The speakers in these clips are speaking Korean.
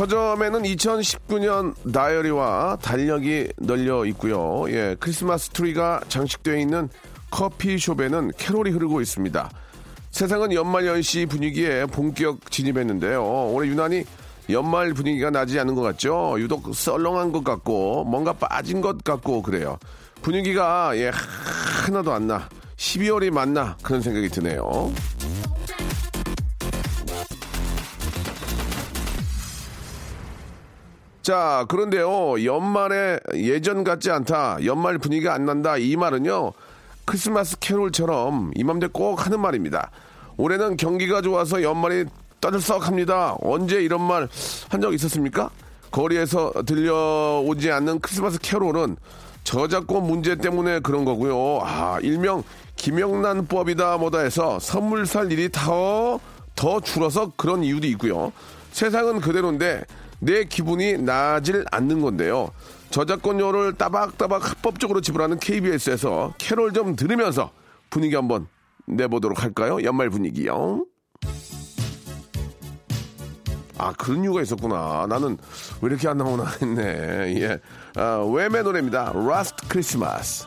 서점에는 2019년 다이어리와 달력이 널려 있고요. 예, 크리스마스 트리가 장식되어 있는 커피숍에는 캐롤이 흐르고 있습니다. 세상은 연말연시 분위기에 본격 진입했는데요. 올해 유난히 연말 분위기가 나지 않은 것 같죠? 유독 썰렁한 것 같고 뭔가 빠진 것 같고 그래요. 분위기가 예 하나도 안 나. 12월이 맞나 그런 생각이 드네요. 자, 그런데요. 연말에 예전 같지 않다. 연말 분위기가 안 난다. 이 말은요. 크리스마스 캐롤처럼 이맘때 꼭 하는 말입니다. 올해는 경기가 좋아서 연말이 떠들썩합니다. 언제 이런 말 한 적 있었습니까? 거리에서 들려오지 않는 크리스마스 캐롤은 저작권 문제 때문에 그런 거고요. 아, 일명 김영란법이다 뭐다 해서 선물 살 일이 더, 더 줄어서 그런 이유도 있고요. 세상은 그대로인데 내 기분이 나아질 않는 건데요. 저작권료를 따박따박 합법적으로 지불하는 KBS에서 캐롤 좀 들으면서 분위기 한번 내보도록 할까요? 연말 분위기요. 아, 그런 이유가 있었구나. 나는 왜 이렇게 안 나오나 했네. 예. 아, 웸의 노래입니다. Last Christmas.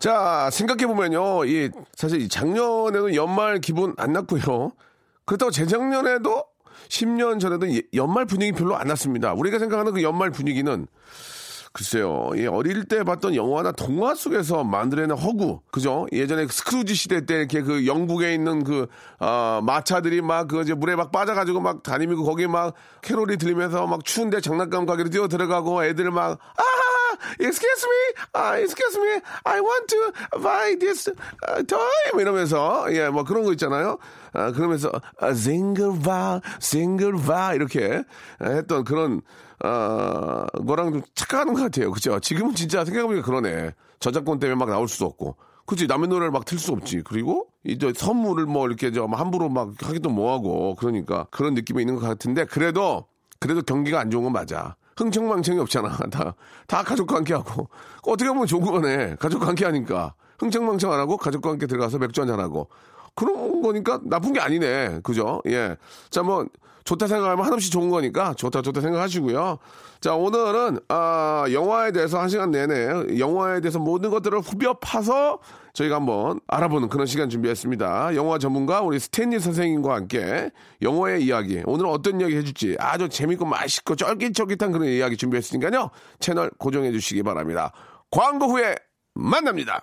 자, 생각해보면요. 이, 사실 이 작년에는 연말 기분 안 났고요. 그렇다고 재작년에도 10년 전에도 예- 연말 분위기 별로 안 났습니다. 우리가 생각하는 그 연말 분위기는 글쎄요. 이 어릴 때 봤던 영화나 동화 속에서 만들어낸 허구. 그죠? 예전에 그 스크루지 시대 때 이렇게 그 영국에 있는 그, 아, 마차들이 막 그 이제 물에 막 빠져가지고 막 다니고 거기 막 캐롤이 들리면서 막 추운데 장난감 가게로 뛰어 들어가고 애들 막, 아! Excuse me, 아, excuse me, I want to buy this uh, toy. 뭐 이러면서, 예, 뭐 그런 거 있잖아요. 아, 그러면서, 아, va, single va, 이렇게 했던 그런, 어, 거랑 좀 착각하는 것 같아요. 그죠? 지금은 진짜 생각해보니까 그러네. 저작권 때문에 막 나올 수도 없고. 그치 남의 노래를 막 틀 수 없지. 그리고 이제 선물을 뭐 이렇게 저 함부로 막 하기도 뭐하고 그러니까 그런 느낌이 있는 것 같은데 그래도 그래도 경기가 안 좋은 건 맞아. 흥청망청이 없잖아. 다, 다 가족과 함께 하고. 어떻게 보면 좋은 거네. 가족과 함께 하니까. 흥청망청 안 하고 가족과 함께 들어가서 맥주 한잔 하고. 그런 거니까 나쁜 게 아니네. 그죠? 예. 자, 뭐, 좋다 생각하면 한없이 좋은 거니까 좋다, 좋다 생각하시고요. 자, 오늘은, 아, 영화에 대해서 한 시간 내내 영화에 대해서 모든 것들을 후벼 파서 저희가 한번 알아보는 그런 시간 준비했습니다. 영화 전문가 우리 스탠리 선생님과 함께 영화의 이야기, 오늘은 어떤 이야기 해줄지 아주 재밌고 맛있고 쫄깃쫄깃한 그런 이야기 준비했으니까요. 채널 고정해 주시기 바랍니다. 광고 후에 만납니다.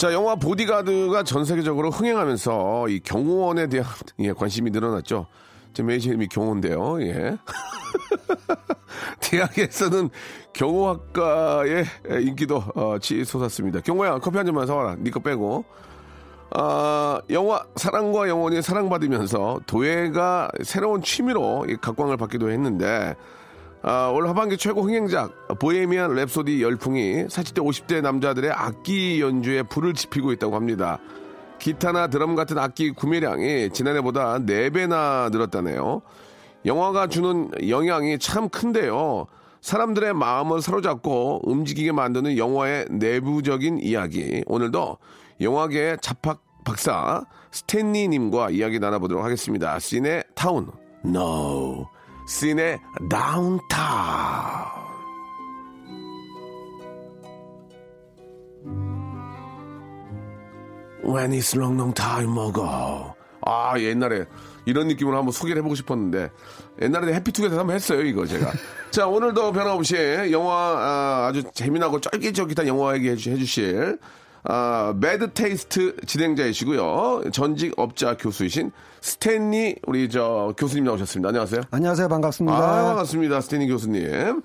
자, 영화 보디가드가 전 세계적으로 흥행하면서 이 경호원에 대한 예, 관심이 늘어났죠. 제 메이저 이름이 경호인데요. 예. 대학에서는 경호학과의 인기도 어, 치솟았습니다. 경호야 커피 한 잔만 사와라. 니거 빼고. 아, 영화 사랑과 영원히 사랑받으면서 도예가 새로운 취미로 이 각광을 받기도 했는데 아, 올 하반기 최고 흥행작 보헤미안 랩소디 열풍이 40대 50대 남자들의 악기 연주에 불을 지피고 있다고 합니다. 기타나 드럼 같은 악기 구매량이 지난해보다 4배나 늘었다네요. 영화가 주는 영향이 참 큰데요. 사람들의 마음을 사로잡고 움직이게 만드는 영화의 내부적인 이야기. 오늘도 영화계의 잡학 박사 스탠리님과 이야기 나눠보도록 하겠습니다. 씬의 타운. No. 씬의 다운타운. Once, long, long time ago. 아, 옛날에 이런 느낌으로 한번 소개를 해보고 싶었는데, 옛날에 해피투게더 한번 했어요, 이거 제가. 자, 오늘도 변함없이 영화, 아, 아주 재미나고 쫄깃쫄깃한 영화 얘기 해주- 해주실, 아, Mad Taste 진행자이시고요. 전직 업자 교수이신 스탠리 우리 저 교수님 나오셨습니다. 안녕하세요. 안녕하세요. 반갑습니다. 아, 반갑습니다. 스탠리 교수님.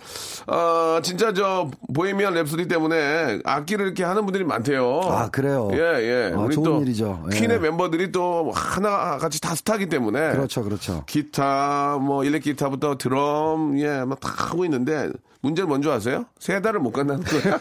아, 진짜 저 보헤미안 랩소디 때문에 악기를 이렇게 하는 분들이 많대요. 아, 그래요? 예, 예. 아, 우리 좋은 또 일이죠. 예. 퀸의 멤버들이 또 하나 같이 다 스타기 때문에 그렇죠, 그렇죠. 기타, 뭐 일렉 기타부터 드럼, 예, 막 다 하고 있는데 문제를 먼저 아세요? 세 달을 못 간다는 거예요.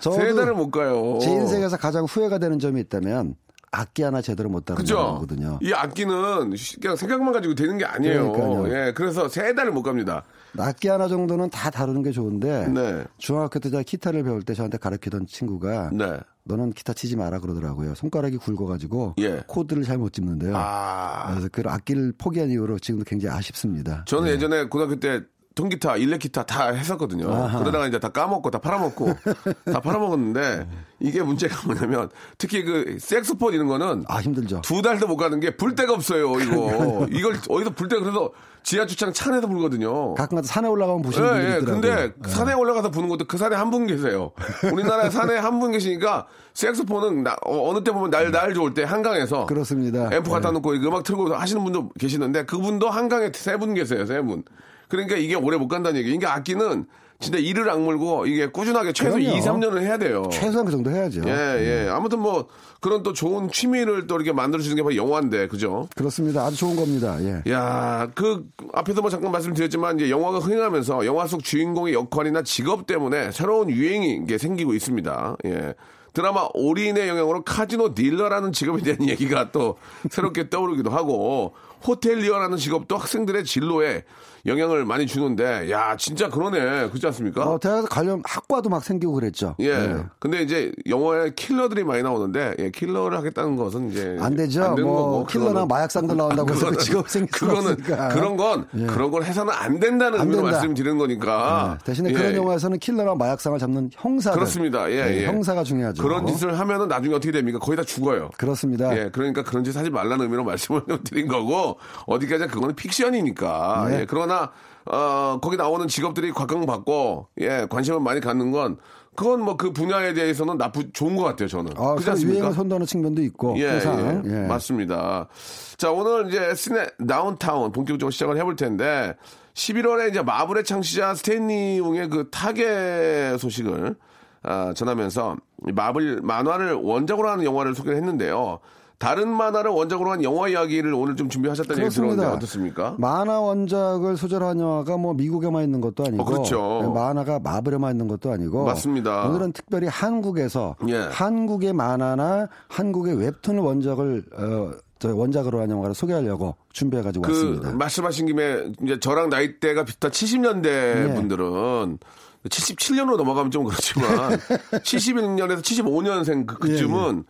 세 달을 못 가요. 제 인생에서 가장 후회가 되는 점이 있다면 악기 하나 제대로 못 그죠? 거거든요. 이 악기는 그냥 생각만 가지고 되는 게 아니에요. 그러니까요. 예, 그래서 세 달을 못 갑니다. 악기 하나 정도는 다 다루는 게 좋은데 네. 중학교 때 제가 기타를 배울 때 저한테 가르치던 친구가 네. 너는 기타 치지 마라 그러더라고요. 손가락이 굵어가지고 예. 코드를 잘 못 짚는데요. 아. 그래서 그 악기를 포기한 이후로 지금도 굉장히 아쉽습니다. 저는 네. 예전에 고등학교 때 통기타, 일렉기타 다 했었거든요. 그러다가 이제 다 까먹고 다 팔아먹고 다 팔아먹었는데 이게 문제가 뭐냐면 특히 그 색소폰 이런 거는 아 힘들죠. 두 달도 못 가는 게 불 데가 없어요. 이거 이걸 어디서 불 데가 그래서 지하 주차장 차내서 불거든요. 가끔가다 산에 올라가면 보시는 예, 분들이 예. 있더라고요. 근데 산에 올라가서 부는 것도 그 산에 한 분 계세요. 우리나라 산에 한 분 계시니까 색소폰은 나- 어, 어느 때 보면 날, 날 좋을 때 한강에서 그렇습니다. 앰프 갖다 예. 놓고 음악 틀고 하시는 분도 계시는데 그분도 한강에 세 분 계세요. 세 분. 그러니까 이게 오래 못 간다는 얘기. 이게 악기는 진짜 이를 악물고 이게 꾸준하게 최소 그럼요. 2, 3년을 해야 돼요. 최소한 그 정도 해야죠. 예, 예. 아무튼 뭐 그런 또 좋은 취미를 또 이렇게 만들어 주는 게 바로 영화인데, 그죠? 그렇습니다. 아주 좋은 겁니다. 예. 야, 그 앞에서 뭐 잠깐 말씀드렸지만 이제 영화가 흥행하면서 영화 속 주인공의 역할이나 직업 때문에 새로운 유행이 이게 생기고 있습니다. 예. 드라마 올인의 영향으로 카지노 딜러라는 직업에 대한 얘기가 또 새롭게 떠오르기도 하고 호텔리어라는 직업도 학생들의 진로에 영향을 많이 주는데 야 진짜 그러네 그렇지 않습니까? 어, 대학 관련 학과도 막 생기고 그랬죠. 예. 예. 근데 이제 영화에 킬러들이 많이 나오는데 예, 킬러를 하겠다는 것은 이제 안 되죠. 안 되는 뭐 거고, 킬러나 마약상들 나온다고 해서 그 직업 생길 그거는 없으니까. 그런 건 예. 그런 걸 해서는 안 된다는 안 의미로 된다. 말씀드리는 거니까. 네, 대신에 예. 그런 영화에서는 킬러나 마약상을 잡는 형사들. 그렇습니다. 예, 네, 예. 형사가 중요하죠. 그런 짓을 하면은 나중에 어떻게 됩니까? 거의 다 죽어요. 그렇습니다. 예, 그러니까 그런 짓 하지 말라는 의미로 말씀을 좀 드린 거고 어디까지 그거는 픽션이니까. 네. 예, 그 러나 어, 거기 나오는 직업들이 각광받고 예, 관심을 많이 갖는 건 그건 뭐 그 분야에 대해서는 나쁘 좋은 것 같아요, 저는. 아, 그렇지 않습니까? 유행을 선도하는 측면도 있고 예, 예. 예. 맞습니다. 자, 오늘 이제 시네 다운타운 본격적으로 시작을 해볼 텐데 11월에 이제 마블의 창시자 스탠리 웅의 그 타계 소식을 아, 전하면서 이 마블 만화를 원작으로 하는 영화를 소개를 했는데요. 다른 만화를 원작으로 한 영화 이야기를 오늘 좀 준비하셨다는 얘기 들었는데. 어떻습니까? 만화 원작을 소재로 한 영화가 뭐 미국에만 있는 것도 아니고 어, 그렇죠. 네, 만화가 마블에만 있는 것도 아니고 맞습니다. 오늘은 특별히 한국에서 예. 한국의 만화나 한국의 웹툰 원작을 어, 저 원작으로 한 영화를 소개하려고 준비해 가지고 그 왔습니다. 말씀하신 김에 이제 저랑 나이대가 비슷한 70년대 네. 분들은 77년으로 넘어가면 좀 그렇지만 71년에서 75년생 그, 예, 그쯤은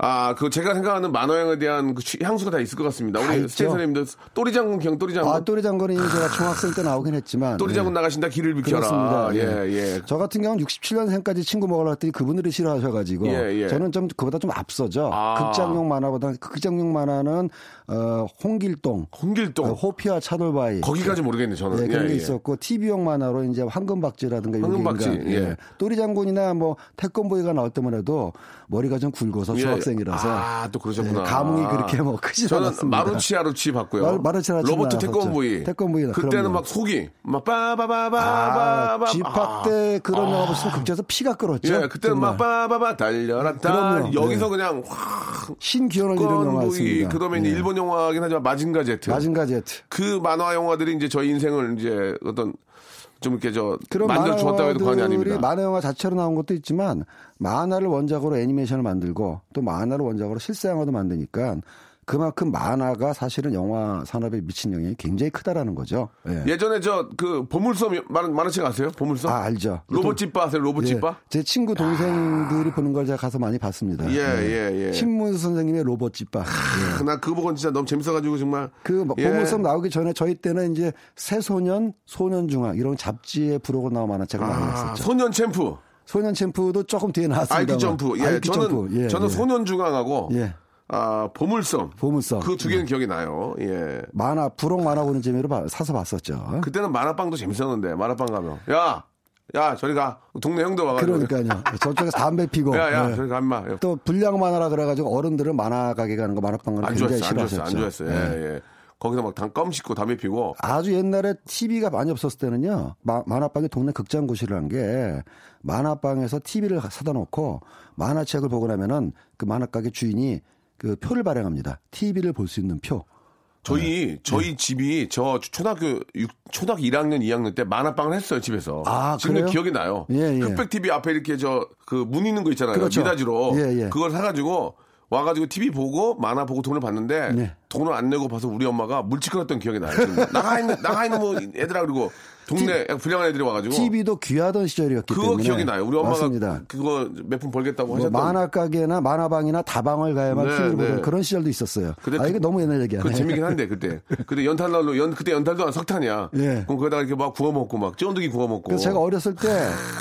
아, 그 제가 생각하는 만화영에 대한 그 취- 향수가 다 있을 것 같습니다. 다 우리. 스테이 선생님도 또리장군 경 또리장군 아, 또리 장군이 제가 중학생 때 나오긴 했지만 또리장군 예. 나가신다 길을 비켜라. 그렇습니다. 예, 예. 저 같은 경우는 67년생까지 친구 먹으러 갔더니 그분들이 싫어하셔가지고 예, 예. 저는 좀 그보다 좀 앞서죠. 아. 극장용 만화보다 극장용 만화는 어, 홍길동, 홍길동 어, 호피와 차돌바위 거기까지 모르겠네 저는. 예, 그런 예, 게 예. 있었고 TV용 만화로 이제 황금박쥐라든가 황금박쥐, 예. 똘이 장군이나 뭐 태권브이가 나올 때만 해도 머리가 좀 굵어서 예. 중학생 이라서 아, 또 그러셨구나. 예, 감흥이 그렇게 뭐 크지 저는 않았습니다. 마루치 아루치 봤고요. 마- 마루치 아루치 로보트. 태권브이. 태권브이, 그때는. 막 속이 막 아, 빠바바바바바. 집합 때 그런 영화 보시면 극장에서 피가 끓었죠. 예, 그때는 막 정말. 빠바바 달려라 달. 여기서 네. 그냥 확 신기원을 이런 영화였습니다. 그다음에 예. 일본 영화긴 하지만 마징가 제트. 마징가 제트. 그 만화 영화들이 이제 저희 인생을 이제 어떤 좀 이렇게 저 만들어 주었다고 해도 과언이 아닙니다. 만화 영화 자체로 나온 것도 있지만 만화를 원작으로 애니메이션을 만들고 또 만화를 원작으로 실사 영화도 만드니까 그만큼 만화가 사실은 영화 산업에 미친 영향이 굉장히 크다라는 거죠. 예. 예전에 저 그 보물섬 만 만화책 아세요? 보물섬? 아 알죠. 로봇집바 아세요? 로봇집바? 예. 제 친구 동생들이 보는 걸 제가 가서 많이 봤습니다. 예, 예, 예. 신문수 선생님의 로봇 찌빠. 예. 나 그거 보고 진짜 너무 재밌어가지고 정말. 그뭐 예. 보물섬 나오기 전에 저희 때는 이제 새소년, 소년중앙 이런 잡지에 부록으로 나온 만화책을 많이 아, 했었죠. 소년 챔프, 소년 챔프도 조금 뒤에 나왔습니다. 아이큐 점프. 예, 아이큐 저는 점프. 예, 저는 예. 소년 중앙하고 예. 아 보물섬. 보물섬. 그 두 개는 기억이 나요. 예. 만화 부록 만화 보는 재미로 봐- 사서 봤었죠. 그때는 만화방도 재밌었는데 만화방 가면 야, 야 저리 가. 동네 형도 와가지고. 그러니까요. 저쪽에서 담배 피고. 야, 야, 예. 저리 가 임마. 또 불량 만화라 그래가지고 어른들은 만화 가게 가는 거 만화방 가는 거안 굉장히 좋았어, 안 좋았어, 안 싫어하셨죠. 좋았어. 예, 예. 거기서 막껌 씹고 담배 피고. 아주 옛날에 TV가 많이 없었을 때는요, 마- 만화방에 동네 극장고시라는 게 만화방에서 TV를 사다 놓고 만화책을 보고 나면은 그 만화가게 주인이 그 표를 발행합니다. TV를 볼 수 있는 표. 저희 저희 집이 저 초등학교 6, 초등학교 1학년 2학년 때 만화방을 했어요 집에서. 아, 지금도 그래요? 기억이 나요. 예, 예. 흑백 TV 앞에 이렇게 저 그 문 있는 거 있잖아요. 그렇죠. 미닫이로. 예, 예. 그걸 사가지고 와가지고 TV 보고 만화 보고 돈을 받는데 네. 돈을 안 내고 봐서 우리 엄마가 물치끓었던 기억이 나요. 지금. 나가 있는 나가 있는 뭐 애들아 그리고 동네 불량한 애들이 와가지고 TV도 귀하던 시절이었기 그거 때문에. 기억이 나요. 우리 엄마가 맞습니다. 그거 몇 푼 벌겠다고 뭐 하셨던. 만화 가게나 만화방이나 다방을 가야만 네, TV를 보던 네. 그런 시절도 있었어요. 근데 아 그- 이거 너무 옛날 얘기야. 그 재미긴 한데 그때 그때 연탄날로 연 그때 연탄도 한 석탄이야. 예. 그럼 거기다가 이렇게 막 구워 먹고 막 쫀득이 구워 먹고. 그래서 제가 어렸을 때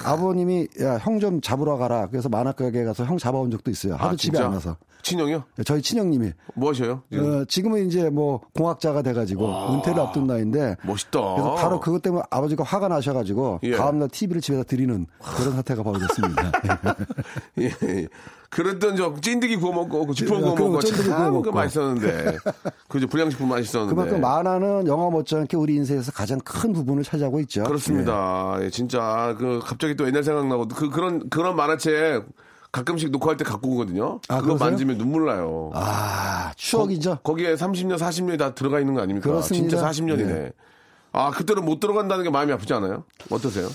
아버님이 야 형 좀 잡으러 가라. 그래서 만화 가게 가서 형 잡아온 적도 있어요. 하도 아, 집에? 안 와서. 친형이요? 저희 친형님이 뭐 하셔요? 지금? 어, 지금 은 이제 뭐 공학자가 돼가지고 은퇴를 앞둔 나이인데 멋있다. 그래서 바로 그것 때문에 아버지가 화가 나셔가지고 예. 다음날 TV를 집에다 드리는 그런 사태가 벌어졌습니다. 예, 예. 그랬던 저 찐득이 구워 먹고 그 주포 구워 예, 그런 먹고 참 먹고. 그 맛있었는데 그저 불량식품 맛있었는데. 그만큼 만화는 영화 못지않게 우리 인생에서 가장 큰 부분을 차지하고 있죠. 그렇습니다. 예, 진짜 그 갑자기 또 옛날 생각나고 그 그런 그런 만화책 가끔씩 녹화할 때 갖고 오거든요. 아, 그거 그러세요? 만지면 눈물 나요. 아, 추억이죠. 거, 기에 30년, 40년이 다 들어가 있는 거 아닙니까? 그렇습니다. 진짜 40년이네. 예. 아, 그때는 못 들어간다는 게 마음이 아프지 않아요? 어떠세요?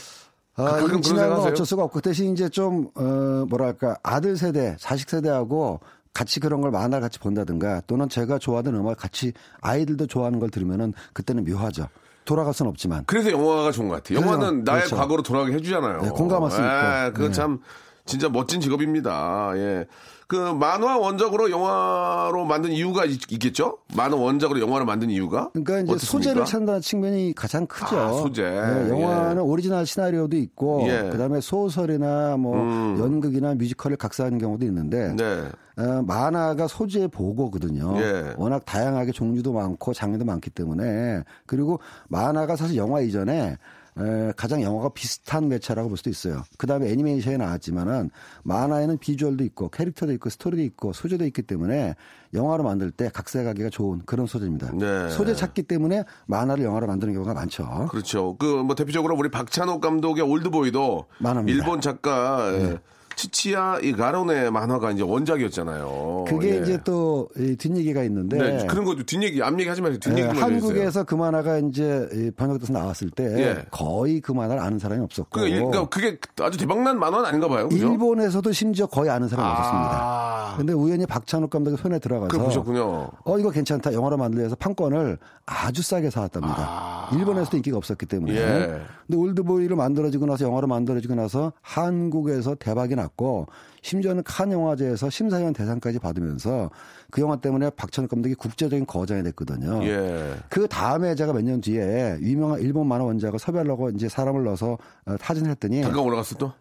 아, 가끔 이건 지난 건? 어쩔 수가 없고 그 대신 이제 좀, 어, 뭐랄까, 아들 세대, 자식 세대하고 같이 그런 걸 만화를 같이 본다든가 또는 제가 좋아하는 음악 같이 아이들도 좋아하는 걸 들으면은 그때는 묘하죠. 돌아갈 수는 없지만. 그래서 영화가 좋은 것 같아요. 영화는 나의 그렇죠. 과거로 돌아가게 해주잖아요. 네, 공감할 수 예, 있고. 그거 네. 참 진짜 멋진 직업입니다. 예. 그 만화 원작으로 영화로 만든 이유가 있, 겠죠 만화 원작으로 영화를 만든 이유가? 그러니까 이제 어떻습니까? 소재를 찾는다는 측면이 가장 크죠. 아, 소재. 네, 영화는 오리지널 시나리오도 있고 예. 음. 그다음에 소설이나 뭐 연극이나 뮤지컬을 각사하는 경우도 있는데 네. 어, 만화가 소재 보고거든요. 예. 워낙 다양하게 종류도 많고 장르도 많기 때문에 그리고 만화가 사실 영화 이전에 에, 가장 영화가 비슷한 매체라고 볼 수도 있어요. 그 다음에 애니메이션이 나왔지만은 만화에는 비주얼도 있고 캐릭터도 있고 스토리도 있고 소재도 있기 때문에 영화로 만들 때 각색하기가 좋은 그런 소재입니다. 네. 소재 찾기 때문에 만화를 영화로 만드는 경우가 많죠. 그렇죠. 그 뭐 대표적으로 우리 박찬욱 감독의 올드보이도 만화입니다. 일본 작가 예, 치치야 이 가론의 만화가 이제 원작이었잖아요. 그게 예. 이제 또이 뒷얘기가 있는데 네, 그런 것도 뒷얘기, 앞얘기 하지 마세요. 예, 뒷얘기만 해주세요. 한국에서 그 만화가 이제 이 번역돼서 나왔을 때 예. 거의 그 만화를 아는 사람이 없었고 그 일- 그러니까 그게 아주 대박난 만화는 아닌가 봐요. 그죠? 일본에서도 심지어 거의 아는 사람이 아. 없었습니다. 근데 우연히 박찬욱 감독의 손에 들어가서 보셨군요. 어 이거 괜찮다 영화로 만들어서 판권을 아주 싸게 사왔답니다. 일본에서도 인기가 없었기 때문에. 아. 예. 근데 올드보이를 만들어지고 나서 영화로 만들어지고 나서 한국에서 대박이 났고 심지어는 칸 영화제에서 심사위원 대상까지 받으면서 그 영화 때문에 박찬욱 감독이 국제적인 거장이 됐거든요. 예. 그 다음에 제가 몇 년 뒤에 유명한 일본 만화 원작을 섭외하려고 이제 사람을 넣어서 어, 타진을 했더니 잠깐 올라갔어 또?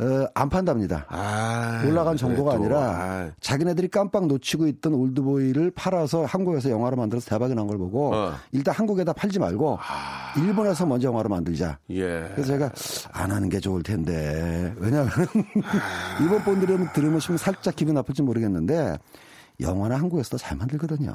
어, 안 판답니다. 아, 올라간 정도가 그래, 또. 아니라 아, 자기네들이 깜빡 놓치고 있던 올드보이를 팔아서 한국에서 영화로 만들어서 대박이 난 걸 보고 어. 일단 한국에다 팔지 말고 일본에서 먼저 영화로 만들자. 예. 그래서 제가 안 하는 게 좋을 텐데 왜냐하면 일본 분들이 들으면 좀 살짝 기분 나쁠지 모르겠는데 영화는 한국에서도 잘 만들거든요.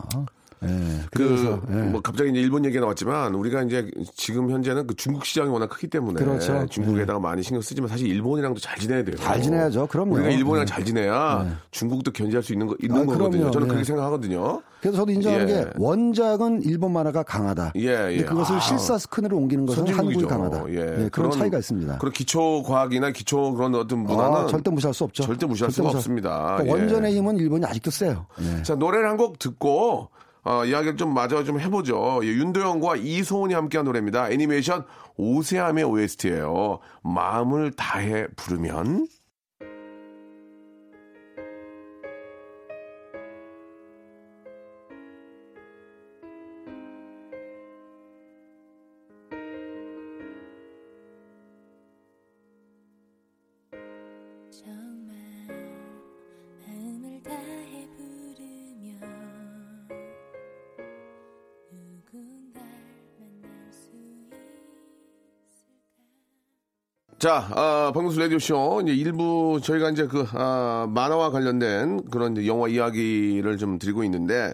예, 그, 그래서 예. 뭐 갑자기 이제 일본 얘기가 나왔지만 우리가 이제 지금 현재는 그 중국 시장이 워낙 크기 때문에 그렇죠. 중국에다가 많이 신경 쓰지만 사실 일본이랑도 잘 지내야 돼요. 잘 지내야죠. 그럼요. 우리가 일본이랑 네. 잘 지내야 중국도 견제할 수 있는 거 있는 아, 거거든요. 그럼요. 저는 네. 그렇게 생각하거든요. 그래서 저도 인정하는 예. 게 원작은 일본 만화가 강하다. 예, 예. 그것을 아. 실사 스크린으로 옮기는 것은 한국이. 강하다. 예. 네, 그런, 차이가 있습니다. 그런 기초 과학이나 기초 그런 어떤 문화는 아, 절대 무시할 수 없죠. 절대 무시할 수가 무시할- 없습니다. 그러니까 예. 원전의 힘은 일본이 아직도 세요. 예. 자, 노래를 한 곡 듣고, 어, 이야기를 좀 마저 좀 해보죠. 예, 윤도현과 이소은이 함께한 노래입니다. 애니메이션 오세암의 OST예요. 마음을 다해 부르면. 자, 아, 박명수 라디오쇼. 이제 일부 저희가 이제 그, 아, 만화와 관련된 그런 영화 이야기를 좀 드리고 있는데,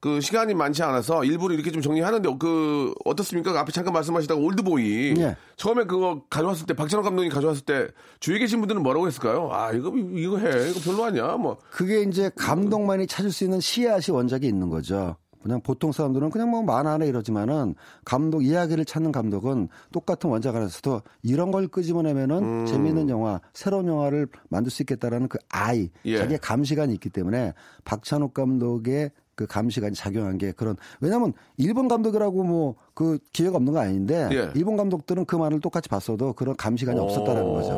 그 시간이 많지 않아서 일부러 이렇게 좀 정리하는데, 그, 어떻습니까? 그 앞에 잠깐 말씀하시다가 올드보이. 예. 처음에 그거 가져왔을 때, 박찬호 감독이 가져왔을 때, 주위에 계신 분들은 뭐라고 했을까요? 아, 이거, 이거 해. 이거 별로 아니야. 뭐. 그게 이제 감독만이 찾을 수 있는 씨앗이 원작에 있는 거죠. 그냥 보통 사람들은 그냥 뭐 만화나 이러지만은 감독 이야기를 찾는 감독은 똑같은 원작 안에서도 이런 걸 끄집어내면은 음. 재미있는 영화, 새로운 영화를 만들 수 있겠다라는 그 아이, 예. 자기의 감시관이 있기 때문에 박찬욱 감독의 그 감시관이 작용한 게 그런 왜냐하면 일본 감독이라고 뭐 그 기회가 없는 거 아닌데 예. 일본 감독들은 그 말을 똑같이 봤어도 그런 감시관이 없었다라는 거죠.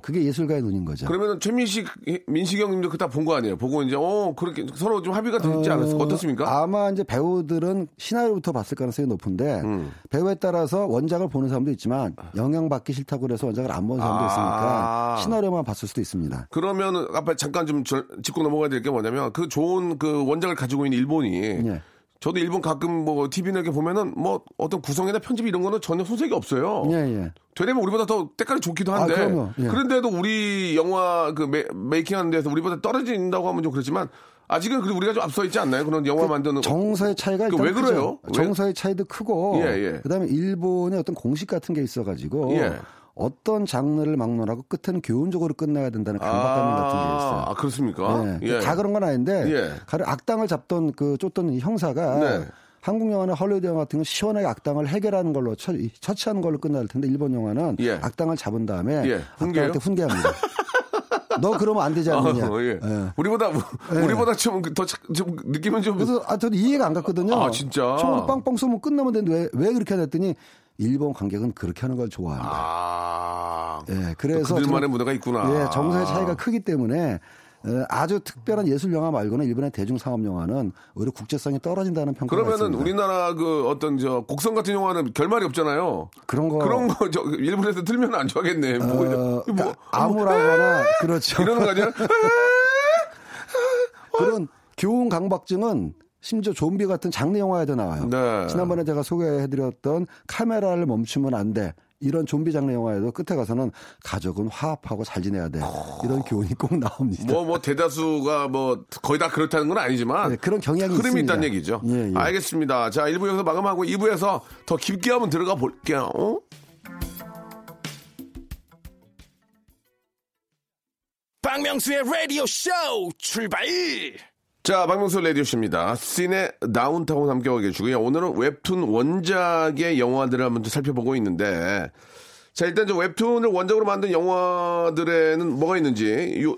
어. 그게 예술가의 눈인 거죠. 그러면 최민식, 민식 형님도 그다 본 거 아니에요? 보고 이제, 어, 그렇게 서로 좀 합의가 되지 않았어? 어떻습니까? 아마 이제 배우들은 시나리오부터 봤을 가능성이 높은데 음. 배우에 따라서 원작을 보는 사람도 있지만 영향받기 싫다고 그래서 원작을 안 보는 사람도 아. 있으니까 시나리오만 봤을 수도 있습니다. 그러면 아까 잠깐 좀 절- 짚고 넘어가야 될 게 뭐냐면 그 좋은 그 원작을 가지고 있는 일본이 예. 저도 일본 가끔 뭐 TV나 이렇게 보면은 뭐 어떤 구성이나 편집 이런 거는 전혀 손색이 없어요. 예, 예. 되려면 우리보다 더 때깔이 좋기도 한데 아. 예. 그런데도 우리 영화 그 메, 이킹 하는 데서 우리보다 떨어진다고 하면 좀 그렇지만 아직은 그래도 우리가 좀 앞서 있지 않나요? 그런 영화 만드는 정서의 차이가 그 왜 그래요? 정서의 차이도 크고 예, 예. 그다음에 일본의 어떤 공식 같은 게 있어 가지고 예. 어떤 장르를 막론하고 끝에는 교훈적으로 끝나야 된다는 강박감 같은 게 있어요. 아, 그렇습니까? 예. 다 그런 건 아닌데 예. 가령 악당을 잡던 그 쫓던 이 형사가 네. 한국 영화나 헐리우드 영화 같은 건 시원하게 악당을 해결하는 걸로 처, 처치하는 걸로 끝날 텐데 일본 영화는 예. 악당을 잡은 다음에 예. 악당한테 훈계합니다. 너 그러면 안 되지 않느냐. 어, 예. 예. 우리보다 우리보다 좀더좀 느낌은 좀 그래서 아, 저도 이해가 안 갔거든요. 아, 진짜? 총을 빵빵 쏘면 끝나면 되는데 왜, 왜 그렇게 하냐 했더니 일본 관객은 그렇게 하는 걸 좋아한다. 아. 예, 그래서 그들만의 저는- 문화가 있구나. 예, 정서의 차이가 크기 때문에 어, 아주 특별한 예술 영화 말고는 일본의 대중 상업 영화는 오히려 국제성이 떨어진다는 평가가 그러면은 있습니다. 우리나라 그 어떤 저 곡성 같은 영화는 결말이 없잖아요. 그런 거 그런 거 저 일본에서 틀면 안 좋아하겠네. 뭐, 어, 이거 뭐 그러니까 암울하거나 그렇죠. 이러는 거 아니야? 그런 교훈 강박증은 심지어 좀비 같은 장르 영화에도 나와요. 네. 지난번에 제가 소개해드렸던 카메라를 멈추면 안 돼. 이런 좀비 장르 영화에도 끝에 가서는 가족은 화합하고 잘 지내야 돼. 이런 교훈이 꼭 나옵니다. 뭐, 뭐, 대다수가 뭐, 거의 다 그렇다는 건 아니지만. 네, 그런 경향이 흐름이 있습니다. 있다는 얘기죠. 예, 예. 알겠습니다. 자, 1부 여기서 마감하고 2부에서 더 깊게 한번 들어가 볼게요. 어? 박명수의 라디오 쇼 출발! 자, 박명수 라디오쇼입니다. 씬의 다운타운 함께하고 계시고요. 오늘은 웹툰 원작의 영화들을 한번 좀 살펴보고 있는데, 자, 일단 저 웹툰을 원작으로 만든 영화들에는 뭐가 있는지, 요,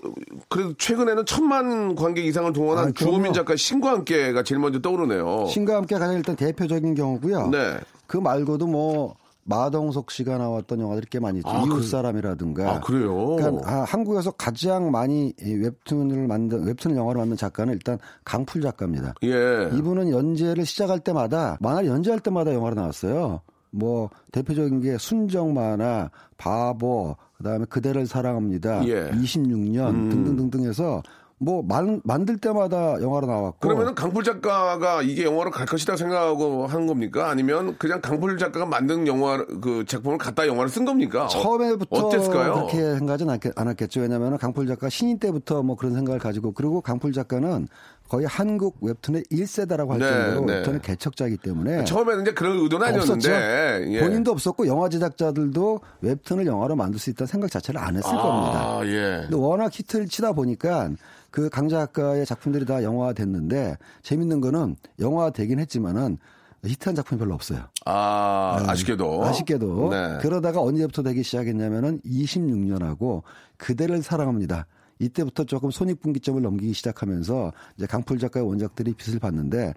그래도 최근에는 천만 관객 이상을 동원한 아. 주호민 작가 신과 함께가 제일 먼저 떠오르네요. 신과 함께 가장 일단 대표적인 경우고요. 네. 그 말고도 뭐 마동석 씨가 나왔던 영화들이 꽤 많이 있죠. 아, 이웃 그- 사람이라든가. 아, 그래요? 그러니까 아, 한국에서 가장 많이 이 웹툰을 만든 웹툰을 영화로 만든 작가는 일단 강풀 작가입니다. 예. 이분은 연재를 시작할 때마다 만화를 연재할 때마다 영화로 나왔어요. 뭐 대표적인 게 순정 만화, 바보, 그다음에 그대를 사랑합니다. 예. 26년 등등등등 해서 뭐 만, 만들 때마다 영화로 나왔고 그러면은 강풀 작가가 이게 영화로 갈 것이다 생각하고 하는 겁니까? 아니면 그냥 강풀 작가가 만든 영화 그 작품을 갖다 영화로 쓴 겁니까? 어, 처음에부터 어땠을까요? 그렇게 생각하진 않겠, 않았겠죠. 왜냐하면 강풀 작가 신인 때부터 뭐 그런 생각을 가지고 그리고 강풀 작가는 거의 한국 웹툰의 1세다라고 할 네, 정도로 네. 웹툰의 개척자이기 때문에 처음에는 이제 그런 의도는 아니었는데. 예. 본인도 없었고 영화 제작자들도 웹툰을 영화로 만들 수 있다는 생각 자체를 안 했을 겁니다. 아, 예. 근데 워낙 히트를 치다 보니까 그 강자 작가의 작품들이 다 영화화 됐는데 재밌는 거는 영화화 되긴 했지만은 히트한 작품이 별로 없어요. 아, 아쉽게도. 아쉽게도 네. 그러다가 언제부터 되기 시작했냐면은 26년하고 그대를 사랑합니다. 이때부터 조금 손익분기점을 넘기기 시작하면서 이제 강풀 작가의 원작들이 빛을 봤는데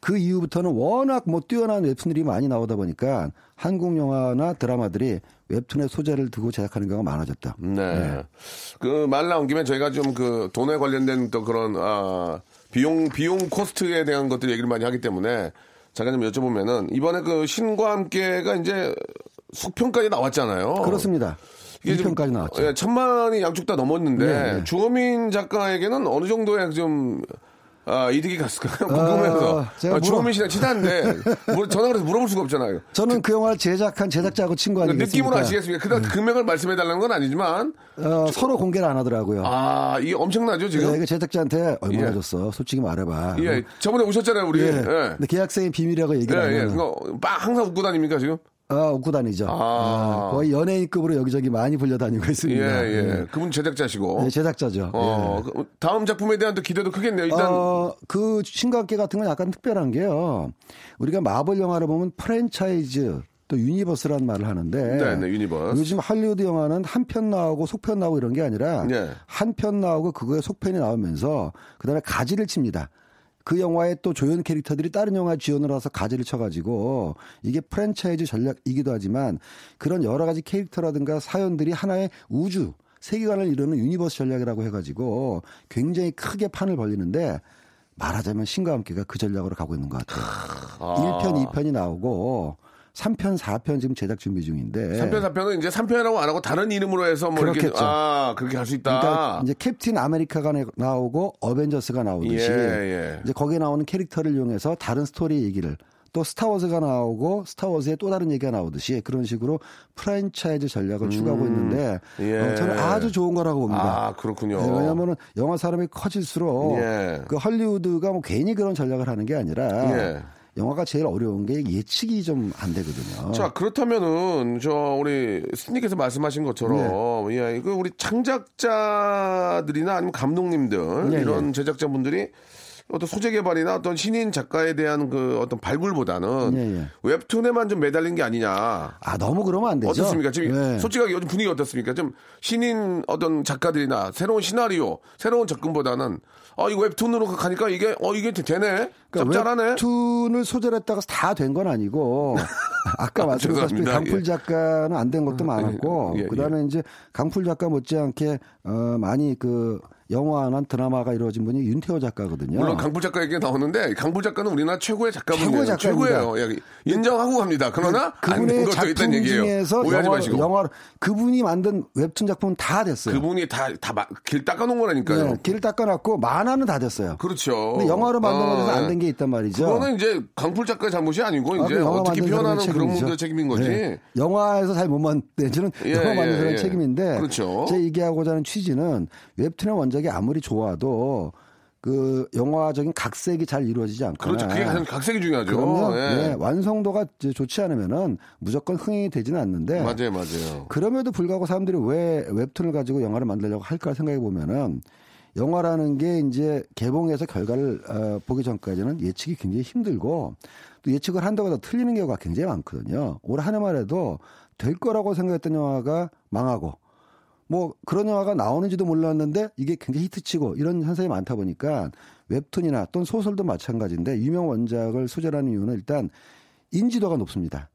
그 이후부터는 워낙 뭐 뛰어난 웹툰들이 많이 나오다 보니까 한국 영화나 드라마들이 웹툰의 소재를 두고 제작하는 경우가 많아졌다. 네. 그말 나온 김에 저희가 좀 그 돈에 관련된 또 그런 아 비용 비용 코스트에 대한 것들 얘기를 많이 하기 때문에 잠깐 좀 여쭤보면은 이번에 그 신과 함께가 이제 속편까지 나왔잖아요. 그렇습니다. 이게 좀, 2편까지 나왔죠. 예, 천만이 양쪽 다 넘었는데 네, 네. 주호민 작가에게는 어느 정도의 좀 아, 이득이 갔을까요? 궁금해서. 아, 제가 아, 주호민 씨랑 친한데 뭐 전화를 해서 물어볼 수가 없잖아요. 저는 그 영화를 제작한 제작자하고 친구 아니겠습니까? 느낌으로 아시겠습니까? 그다음 금액을 말씀해 달라는 건 아니지만 어, 서로 공개를 안 하더라고요. 아, 이게 엄청나죠, 지금? 네, 그 제작자한테 얼마나 예. 줬어? 솔직히 말해봐. 예, 저번에 오셨잖아요, 우리. 예. 예. 근데 계약서의 비밀이라고 예, 얘기를 안 예. 하면 그거 빵 항상 웃고 다닙니까, 지금? 아, 웃고 다니죠. 아. 아, 거의 연예인급으로 여기저기 많이 불려다니고 예, 있습니다. 예. 그분 제작자시고. 네, 제작자죠. 어, 예. 그 다음 작품에 대한 또 기대도 크겠네요. 일단. 어, 그 신과 함께 같은 건 약간 특별한 게요. 우리가 마블 영화를 보면 프랜차이즈 또 universe라는 말을 하는데 네, 네, universe. 요즘 할리우드 영화는 한 편 나오고 속편 나오고 이런 게 아니라 네. 한편 나오고 그거에 속편이 나오면서 그다음에 가지를 칩니다. 그 영화에 또 조연 캐릭터들이 다른 영화에 지원을 해서 가지를 쳐가지고 이게 프랜차이즈 전략이기도 하지만 그런 여러 가지 캐릭터라든가 사연들이 하나의 우주 세계관을 이루는 universe 전략이라고 해가지고 굉장히 크게 판을 벌리는데 말하자면 신과 함께가 그 전략으로 가고 있는 것 같아요. 아. 1편, 2편이 나오고 3편, 4편 지금 제작 준비 중인데 3편, 4편은 이제 3편이라고 안 하고 다른 이름으로 해서 뭐 이렇게. 그렇겠죠. 아, 그렇게 할 수 있다. 그러니까 이제 캡틴 아메리카가 나오고 어벤져스가 나오듯이 예, 예. 이제 거기에 나오는 캐릭터를 이용해서 다른 스토리 얘기를 또 스타워즈가 나오고 스타워즈의 또 다른 얘기가 나오듯이 그런 식으로 프랜차이즈 전략을 추구하고 있는데 예. 어, 저는 아주 좋은 거라고 봅니다. 아, 그렇군요. 네, 왜냐하면 영화 산업이 커질수록 예. 그 헐리우드가 뭐 괜히 그런 전략을 하는 게 아니라 예. 영화가 제일 어려운 게 예측이 좀 안 되거든요. 자, 그렇다면은, 저, 우리, 스님께서 말씀하신 것처럼, 네. 예, 그 우리 창작자들이나 아니면 감독님들, 예, 이런 제작자분들이 어떤 소재 개발이나 어떤 신인 작가에 대한 그 어떤 발굴보다는 예, 예. 웹툰에만 좀 매달린 게 아니냐. 아 너무 그러면 안 되죠. 어떻습니까? 지금 네. 솔직하게 요즘 분위기 어떻습니까? 좀 신인 어떤 작가들이나 새로운 시나리오, 새로운 접근보다는 어 이거 웹툰으로 가니까 이게 어 이게 되네, 좀 잘하네. 그러니까 웹툰을 소재로 했다가 다 된 건 아니고 아까 말씀드렸다시피. 강풀 예. 작가는 안 된 것도 많았고 예, 예. 그 다음에 이제 강풀 작가 못지않게 어 많이 그 영화나 드라마가 이루어진 분이 윤태호 작가거든요. 물론 강불 작가 얘기가 나오는데 강불 작가는 우리나라 최고의 작가분이에요. 최고의. 최고예요. 예, 인정하고 갑니다. 그러나 안된 그분의 작품. 중에서 영화. 영화 그분이 만든 웹툰 작품은 다 됐어요. 그분이 다다길 닦아놓은 거라니까요. 네, 길을 닦아놨고 만화는 다 됐어요. 그렇죠. 근데 영화로 만든 어, 거에서 안 예. 된게 있단 말이죠. 그거는 이제 강풀 작가의 잘못이 아니고 아, 이제 그 영화 어떻게 만든 표현하는 그런. 분들의 책임인 거지. 네. 영화에서 잘 못 만드는 예, 영화 만든 예, 사람의 예. 책임인데 그렇죠. 제 얘기하고자 하는 취지는 웹툰의 원작 이 아무리 좋아도 그 영화적인 각색이 잘 이루어지지 않거나 그렇죠. 그게 가장 각색이 중요하죠. 그러면 예. 예, 완성도가 좋지 않으면은 무조건 흥행이 되지는 않는데 맞아요, 맞아요. 그럼에도 불구하고 사람들이 왜 웹툰을 가지고 영화를 만들려고 할까 생각해 보면은 영화라는 게 이제 개봉해서 결과를 어, 보기 전까지는 예측이 굉장히 힘들고 또 예측을 한다고 해도 틀리는 경우가 굉장히 많거든요. 올 한 해만 해도 될 거라고 생각했던 영화가 망하고 뭐 그런 영화가 나오는지도 몰랐는데 이게 굉장히 히트치고 이런 현상이 많다 보니까 웹툰이나 또는 소설도 마찬가지인데 유명 원작을 소재라는 이유는 일단 인지도가 높습니다.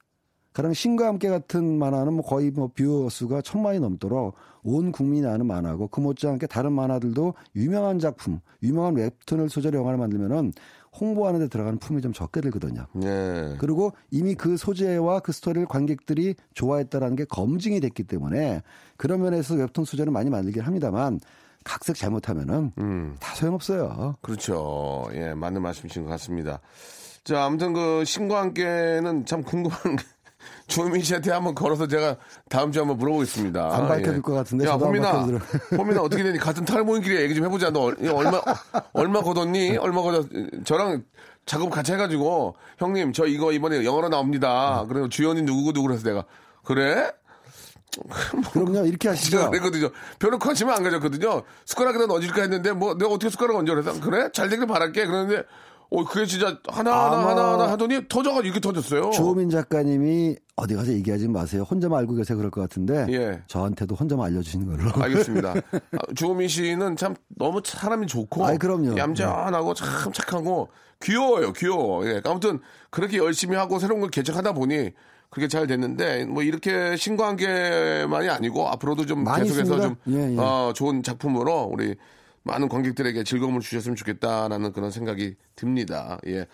가령 신과 함께 같은 만화는 뭐 거의 뭐 viewer 수가 천만이 넘도록 온 국민이 아는 만화고 그 못지않게 다른 만화들도 유명한 작품, 유명한 웹툰을 소재로 영화를 만들면은 홍보하는 데 들어가는 품이 좀 적게 들거든요. 예. 그리고 이미 그 소재와 그 스토리를 관객들이 좋아했다라는 게 검증이 됐기 때문에 그런 면에서 웹툰 소재는 많이 만들긴 합니다만 각색 잘못하면은 다 소용없어요. 그렇죠. 예, 맞는 말씀이신 것 같습니다. 자, 아무튼 그 신과 함께는 참 궁금한 게 주호민 씨한테 한번 걸어서 제가 다음 주에 한번 물어보겠습니다. 안 밝혀줄 것 같은데 야, 호민아. 호민아 어떻게 되니? 같은 탈모인끼리 얘기 좀 해보자. 너 얼- 얼마 얼마 걷었니? 얼마 걷었? 저랑 작업 같이 해가지고 형님 저 이거 이번에 영어로 나옵니다. 그래서 주연이 누구고 누구 그래서 내가 그래? 그럼요 이렇게 하시죠. 그랬거든요. 별로 관심을 안 가졌거든요. 숟가락이라도 얹을까 했는데 뭐 내가 어떻게 숟가락 얹어 그래서 그래 잘 되길 바랄게 그러는데 어 그게 진짜 하나 하나 아마- 하나 하나 하더니 터져가 이렇게 터졌어요. 주호민 작가님이 어디 가서 얘기하지 마세요. 혼자만 알고 계세요 그럴 것 같은데 예. 저한테도 혼자만 알려주시는 걸로. 알겠습니다. 아, 주호민 씨는 참 너무 사람이 좋고 아이, 그럼요. 얌전하고 참 착하고 귀여워요. 귀여워. 예. 아무튼 그렇게 열심히 하고 새로운 걸 개척하다 보니 그렇게 잘 됐는데 뭐 이렇게 신관계만이 아니고 앞으로도 좀 계속해서 좀 있습니다. 예, 예. 어, 좋은 작품으로 우리 많은 관객들에게 즐거움을 주셨으면 좋겠다라는 그런 생각이 듭니다. 예.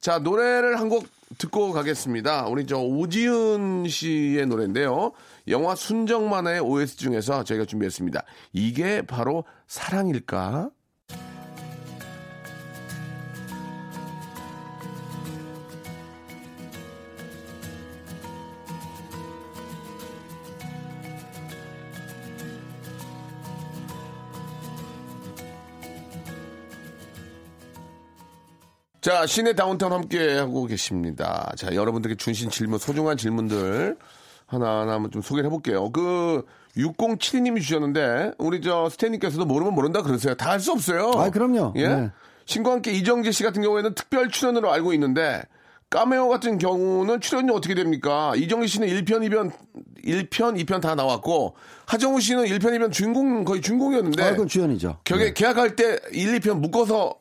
자, 노래를 한 곡 듣고 가겠습니다. 우리 저 오지은 씨의 노래인데요. 영화 순정만화의 OST 중에서 저희가 준비했습니다. 이게 바로 사랑일까? 자, 시내 다운타운 함께 하고 계십니다. 자, 여러분들께 주신 질문, 소중한 질문들 하나하나 한번 좀 소개를 해볼게요. 그, 6072님이 주셨는데, 우리 저 스탠님께서도 모르면 모른다 그러세요. 다 할 수 없어요. 아, 그럼요. 예? 네. 신과 함께 이정재 씨 같은 경우에는 특별 출연으로 알고 있는데, 까메오 같은 경우는 출연료 어떻게 됩니까? 이정재 씨는 1편, 2편, 1편, 2편 다 나왔고, 하정우 씨는 1편, 2편 주인공, 거의 주인공이었는데, 아, 그건 주연이죠. 격에 계약할 때 1, 2편 묶어서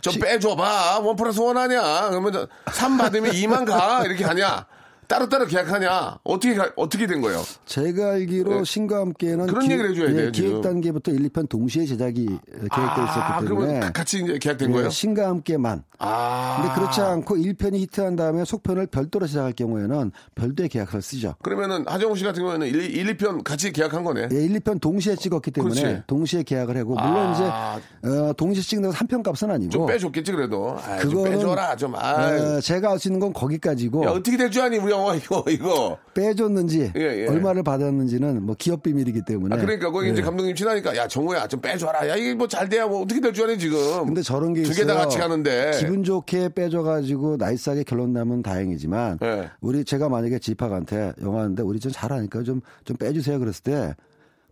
좀 빼줘봐. 원 플러스 원 하냐. 그러면 3 받으면 2만 가. 이렇게 하냐. 따로따로 계약하냐. 어떻게, 가- 어떻게 된 거예요? 제가 알기로 신과 함께는 네. 그런 얘기를 해줘야 돼요, 지금. 기획 단계부터 1, 2편 동시에 제작이 계획돼 아, 있었기 때문에 가- 같이 이제 계약된 예, 거예요? 신과 함께만. 아. 근데 그렇지 않고 1편이 히트한 다음에 속편을 별도로 제작할 경우에는 별도의 계약서를 쓰죠. 그러면은 하정우 씨 같은 경우에는 1, 1 2편 같이 계약한 거네. 예, 1, 2편 동시에 찍었기 때문에 그렇지. 동시에 계약을 하고 물론 아. 이제 어, 동시에 찍는 한 편 값은 아니고 좀 빼줬겠지, 그래도. 아, 좀 그거는 빼줘라, 좀. 아. 어, 제가 알수 있는 건 거기까지고 야, 어떻게 될 줄 아니, 우리 영화, 이거, 이거. 빼줬는지 예, 예. 얼마를 받았는지는 뭐 기업 비밀이기 때문에 아, 그러니까, 거기 이제 예. 감독님 친하니까, 야, 정우야, 좀 빼줘라. 야, 이게 뭐 잘 돼야 뭐 어떻게 될 줄 아니, 지금. 근데 저런 게두 있어요. 개다 같이 가는데. 기분 좋게 빼줘가지고 나이스하게 결론 나면 다행이지만 예. 우리 제가 만약에 지팍한테 영화인데 우리 좀 잘하니까 좀 좀 빼주세요 그랬을 때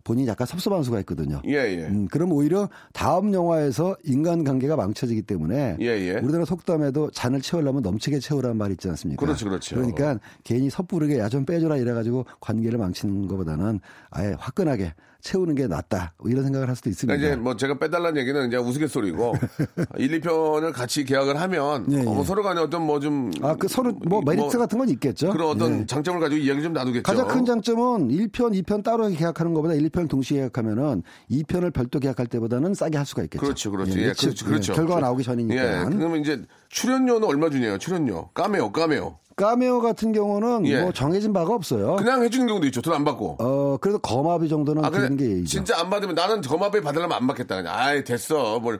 본인이 약간 섭섭한 수가 있거든요. 예, 예. 음, 그럼 오히려 다음 영화에서 인간관계가 망쳐지기 때문에 예, 예. 우리나라 속담에도 잔을 채우려면 넘치게 채우라는 말이 있지 않습니까? 그렇죠, 그렇죠. 그러니까 괜히 섣부르게 야 좀 빼줘라 이래가지고 관계를 망치는 것보다는 아예 화끈하게 채우는 게 낫다 뭐 이런 생각을 할 수도 있습니다. 그러니까 이제 뭐 제가 빼달라는 얘기는 이제 우스갯소리고 1, 2편을 같이 계약을 하면 예, 예. 어, 뭐 서로 간에 어떤 뭐 좀 아, 그 서로 뭐 메리트 같은 건 있겠죠. 그런 어떤 예. 장점을 가지고 이야기 좀 나누겠죠. 가장 큰 장점은 1편, 2편 따로 계약하는 것보다 1편 동시에 계약하면은 2편을 별도 계약할 때보다는 싸게 할 수가 있겠죠. 그렇죠, 그렇죠. 예, 예, 며칠, 그렇죠, 그렇죠. 예, 결과가 나오기 전이니까. 예, 그러면 이제 출연료는 얼마 주냐요? 출연료 까메오, 까메오. 까메오 같은 경우는 예. 뭐 정해진 바가 없어요. 그냥 해주는 경우도 있죠. 돈 안 받고. 어, 그래도 거마비 정도는 아, 근데 게 예의죠. 진짜 안 받으면 나는 거마비 받으려면 안 받겠다. 그냥 아이 됐어, 뭘.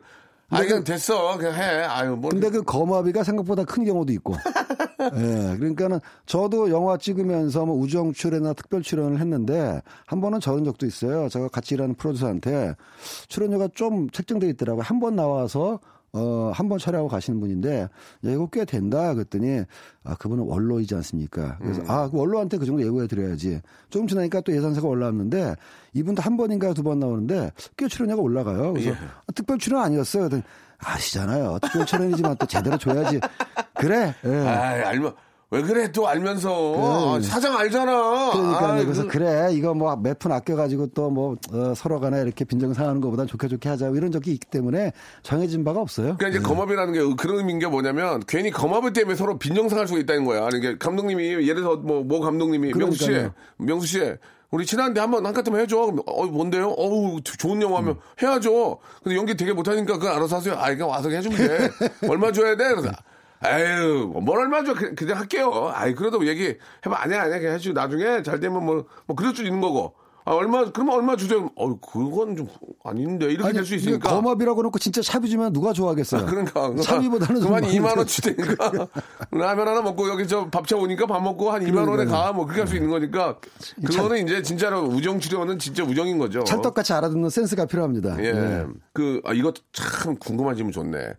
아, 그냥 됐어, 그냥 해. 아유, 뭐. 근데 그 거마비가 생각보다 큰 경우도 있고. 예, 그러니까는 저도 영화 찍으면서 뭐 우정 출연이나 특별 출연을 했는데 한 번은 저런 적도 있어요. 제가 같이 일하는 프로듀서한테 출연료가 좀 책정돼 있더라고요. 한 번 나와서 어, 한 번 촬영하고 가시는 분인데, 야, 이거 꽤 된다. 그랬더니, 아, 그분은 원로이지 않습니까? 그래서, 아, 그 원로한테 그 정도 예고해 드려야지. 조금 지나니까 또 예산세가 올라왔는데, 이분도 한 번인가 두 번 나오는데, 꽤 출연료가 올라가요. 그래서, 아, 특별 출연 아니었어요. 그랬더니, 아시잖아요. 특별 출연이지만 또 제대로 줘야지. 그래. 예. 아이, 알면, 왜 그래, 또 알면서. 아, 사장 알잖아. 그러니까 아이, 그래서 그- 그래 이거 뭐 몇 푼 아껴가지고 또뭐 서로 간에 이렇게 빈정 상하는 것보다 좋게 좋게 하자 이런 적이 있기 때문에 정해진 바가 없어요. 그러니까 이제 거마비라는 게 그런 의미인 게 뭐냐면 괜히 거마비 때문에 서로 빈정 상할 수가 있다는 거야. 그러니까 감독님이 예를 들어 뭐, 모 감독님이 명수 씨, 그러니까요. 명수 씨, 우리 친한데 한번 한 카트만 해줘. 그럼 어 뭔데요? 어우 좋은 영화면 음. 해야죠. 근데 연기 되게 못하니까 그거 알아서 하세요. 아 그냥 와서 해주면 돼. 얼마 줘야 돼? 그래서 에휴 뭘 얼마 줘? 그- 그냥 할게요. 아이 그래도 얘기 해봐 아니야 아니야 그냥 해주고 나중에 잘 되면 뭐 뭐 그럴 수 있는 거고. 아, 얼마, 그러면 얼마 주세요? 어, 그건 좀 아닌데. 이렇게 될수 이게 있으니까. 검업이라고 놓고 진짜 주면 누가 좋아하겠어요? 그러니까. 차비보다는 좀 그만 많이 2만 원 주대니까 라면 하나 먹고 여기 저 밥차 오니까 밥 먹고 한 2만 원에 가. 뭐 그렇게 할 수 있는 거니까. 그거는 이제 진짜로 우정 출연은 진짜 우정인 거죠. 찰떡같이 알아듣는 센스가 필요합니다. 예. 네. 그, 아, 이것도 참 궁금한 질문 좋네.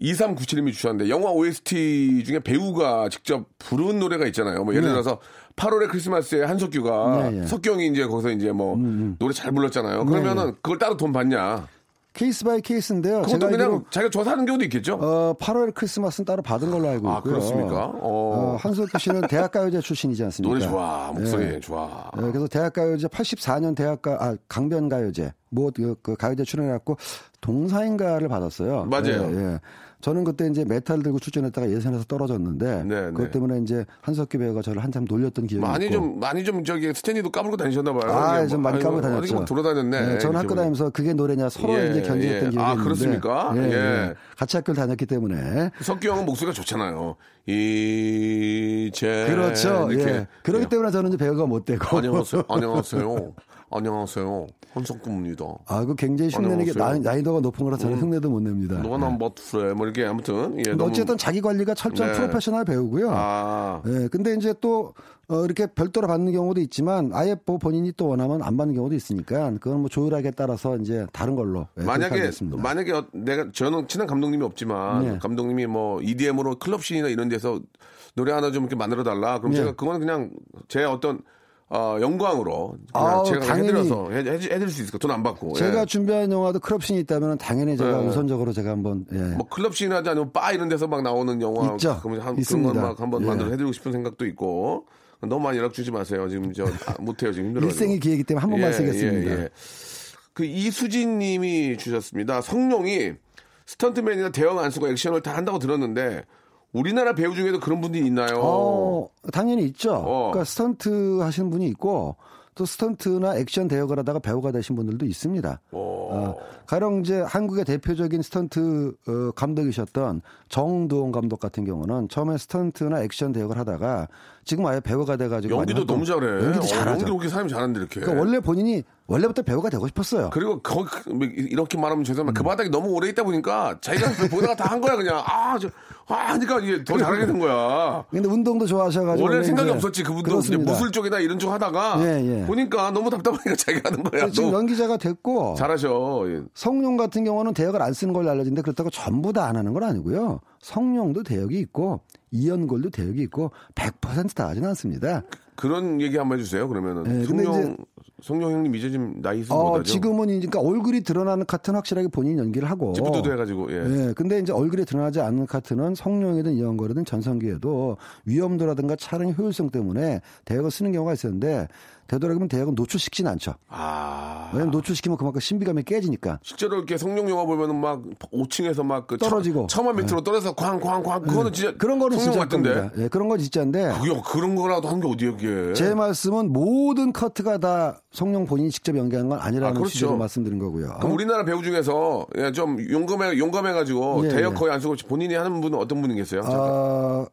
2397님이 주셨는데, 영화 OST 중에 배우가 직접 부른 노래가 있잖아요. 뭐, 예를 네. 들어서, 8월의 크리스마스에 한석규가, 네, 네. 석규가 이제 거기서 이제 뭐, 노래 잘 불렀잖아요. 그러면은, 그걸 따로 돈 받냐? case by case인데요. 그것도 그냥 알기로 자기가 줘서 하는 경우도 있겠죠? 어, 8월 크리스마스는 따로 받은 걸로 알고 있고요. 아, 그렇습니까? 어. 어, 한석규 씨는 대학가요제 출신이지 않습니까? 노래 좋아, 목소리 예. 좋아. 네, 그래서 대학가요제 84년 대학가 아 강변가요제 뭐그 그 가요제 출연해갖고 동상인가를 받았어요. 맞아요. 예, 예. 저는 그때 이제 메탈 들고 출전했다가 예선에서 떨어졌는데 네, 그것 네. 때문에 이제 한석규 배우가 저를 한참 놀렸던 기억이 많이 있고. 좀, 많이 좀 저기 스탠리도 까불고 다니셨나 봐요. 아, 좀 뭐, 많이 까불고 다녔죠. 돌아다녔네. 네, 저는 학교. 다니면서 그게 노래냐 서로 예, 이제 견제했던 예. 기억이 아, 있는데. 그렇습니까? 예, 예. 예. 같이 학교를 다녔기 때문에. 석규 형은 목소리가 좋잖아요. 이제. 그렇죠. 이렇게. 예. 그렇기 예. 때문에 저는 이제 배우가 못 되고. 안녕하세요. 안녕하세요. 안녕하세요. 한석구입니다. 아, 그 굉장히 흉내는 게 안녕하세요. 나이, 나이도가 높은 거라 저는 음. 흉내도 못 냅니다. 너가 난 멋투래. 뭐 이렇게 아무튼. 예, 너무- 어쨌든 자기 관리가 철저한 네. 프로페셔널 배우고요. 아. 예, 근데 이제 또 어, 이렇게 별도로 받는 경우도 있지만 아예 뭐 본인이 또 원하면 안 받는 경우도 있으니까 그건 뭐 조율하게 따라서 이제 다른 걸로 예, 만약에. 만약에 어- 내가 저는 친한 감독님이 없지만 네. 감독님이 뭐 EDM으로 클럽 씬이나 이런 데서 노래 하나 좀 이렇게 만들어 달라. 그럼 네. 제가 그거는 그냥 제 어떤 어, 영광으로 아우, 제가 당연히. 해드려서 해, 해, 해 드릴 수 있을까? 돈안 받고. 제가 예. 준비한 영화도 크롭신이 있다면 당연히 제가 네. 우선적으로 제가 한번 예. 뭐 클럽씬 하지 아니면 바 이런 데서 막 나오는 영화 있죠. 그러면 한, 있습니다. 그런 한번 예. 만들어 해드리고 싶은 생각도 있고 너무 많이 연락 주지 마세요. 지금 저 아, 못해요 지금 힘들어요. 일생의 기회이기 때문에 한 번만 쓰겠습니다. 그 이수진님이 주셨습니다. 성룡이 스턴트맨이나 대형 안 쓰고 액션을 다 한다고 들었는데 우리나라 배우 중에도 그런 분들이 있나요? 어, 당연히 있죠. 어. 그러니까 스턴트 하시는 분이 있고 또 스턴트나 액션 대역을 하다가 배우가 되신 분들도 있습니다. 어, 가령 이제 한국의 대표적인 스턴트 어, 감독이셨던 정두원 감독 같은 경우는 처음에 스턴트나 액션 대역을 하다가 지금 아예 배우가 돼가지고 연기도 너무 잘해. 연기도 어, 잘하죠. 연기도 그렇게 사람이 잘하는데 이렇게. 그러니까 원래 본인이 원래부터 배우가 되고 싶었어요. 그리고 거기 그- 뭐 이렇게 말하면 죄송하지만 그 바닥에 너무 오래 있다 보니까 자기가 그 보다가 다 한 거야 그냥 아 저 아, 하니까 이게 더 잘하게 된 거야. 근데 운동도 좋아하셔가지고 원래 생각이 이제 없었지 그분도 이제. 무술 쪽이나 이런 쪽 하다가 예, 예. 보니까 너무 답답하니까 자기가 하는 거야. 지금 또 연기자가 됐고 잘하셔. 예. 성룡 같은 경우는 대역을 안 쓰는 걸로 알려진데 그렇다고 전부 다 안 하는 건 아니고요. 성룡도 대역이 있고 이연골도 대역이 있고 100%다 하진 않습니다. 그런 얘기 한번 해주세요. 그러면은 네, 성룡 성룡 형님 이제 좀 나이 있으면 어. 지금은 이제 그러니까 얼굴이 드러나는 카트는 확실하게 본인 연기를 하고 찌뿌두두 해가지고 예. 예, 근데 이제 얼굴이 드러나지 않는 카트는 성룡이든 이연거이든 전성기에도 위험도라든가 촬영 효율성 때문에 대역을 쓰는 경우가 있었는데 되도록이면 대역은 노출시키진 않죠. 아 왜냐면 노출시키면 그만큼 신비감이 깨지니까. 실제로 이렇게 성룡 영화 보면은 막 5층에서 막 그 떨어지고. 처만 밑으로 떨어져서 쾅쾅쾅 그거는 진짜 그런 거는 진짜. 겁니다. 예, 그런 건 진짜인데 그게 그런 거라도 한 게 어디야 그게. 제 말씀은 모든 커트가 다 성룡 본인이 직접 연기한 건 아니라는 아, 그렇죠. 취지로 말씀드린 거고요. 그럼 우리나라 배우 중에서 예, 좀 용감해 용감해 가지고 예, 대역 예. 거의 안 쓰고 본인이 하는 분은 어떤 분이 계세요? 아,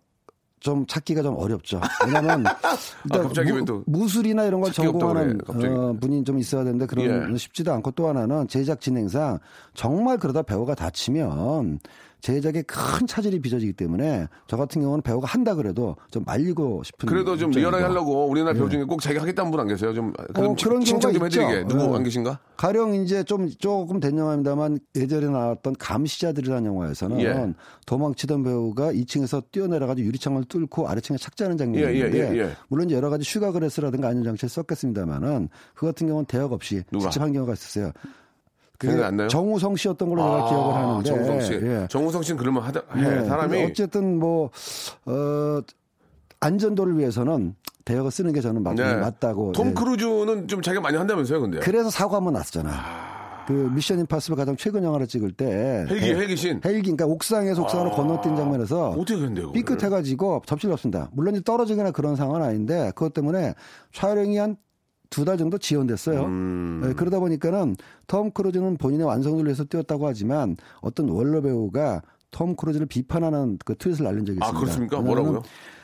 좀 찾기가 좀 어렵죠. 왜냐면 일단 아, 왜또 무, 술이나 이런 걸 전공하는 그래. 어, 분이 좀 있어야 되는데 그런 예. 쉽지도 않고 또 하나는 제작 진행상 정말 그러다 배우가 다치면 제작에 큰 차질이 빚어지기 때문에 저 같은 경우는 배우가 한다 그래도 좀 말리고 싶은 그래도 좀. 리얼하게 하려고 우리나라 배우 중에 꼭 자기 하겠다는 분 안 계세요? 좀 어, 그런 칭찬 좀 해드리게 있죠. 누구 어. 안 계신가? 가령 이제 좀 조금 된 영화입니다만 예전에 나왔던 감시자들이라는 영화에서는 예. 도망치던 배우가 2층에서 뛰어내려가지고 유리창을 뚫고 아래층에 착지하는 장면이 예, 예, 있는데 예, 예. 물론 이제 여러 가지 sugar glass라든가 안전장치를 썼겠습니다만은 그 같은 경우는 대역 없이 누가? 직접 한 경우가 있었어요. 그게 생각이 안 나요? 정우성 씨였던 걸로 제가 기억을 하는데 정우성 씨. 예. 정우성 씨는 그러면 하다, 해, 예. 사람이 어쨌든 뭐 어, 안전도를 위해서는 대역을 쓰는 게 저는 맞, 네. 맞다고 톰 예. 크루즈는 좀 자기가 많이 한다면서요, 근데. 그래서 사고 한번 났었잖아. 그 미션 임파서블 가장 최근 영화를 찍을 때 헬기, 대- 헬기신. 헬기 그러니까 옥상에서 옥상으로 건너뛴 장면에서 어떻게? 그거를? 삐끗해가지고 접질렀습니다. 물론 떨어지거나 그런 상황은 아닌데 그것 때문에 촬영이 한 두 달 정도 지연됐어요. 음. 네, 그러다 보니까는 톰 크루즈는 본인의 완성도를 위해서 뛰었다고 하지만 어떤 원로 배우가 톰 크루즈를 비판하는 그 트윗을 날린 적이 아, 있습니다. 그렇습니까? 왜냐면은, 뭐라고요?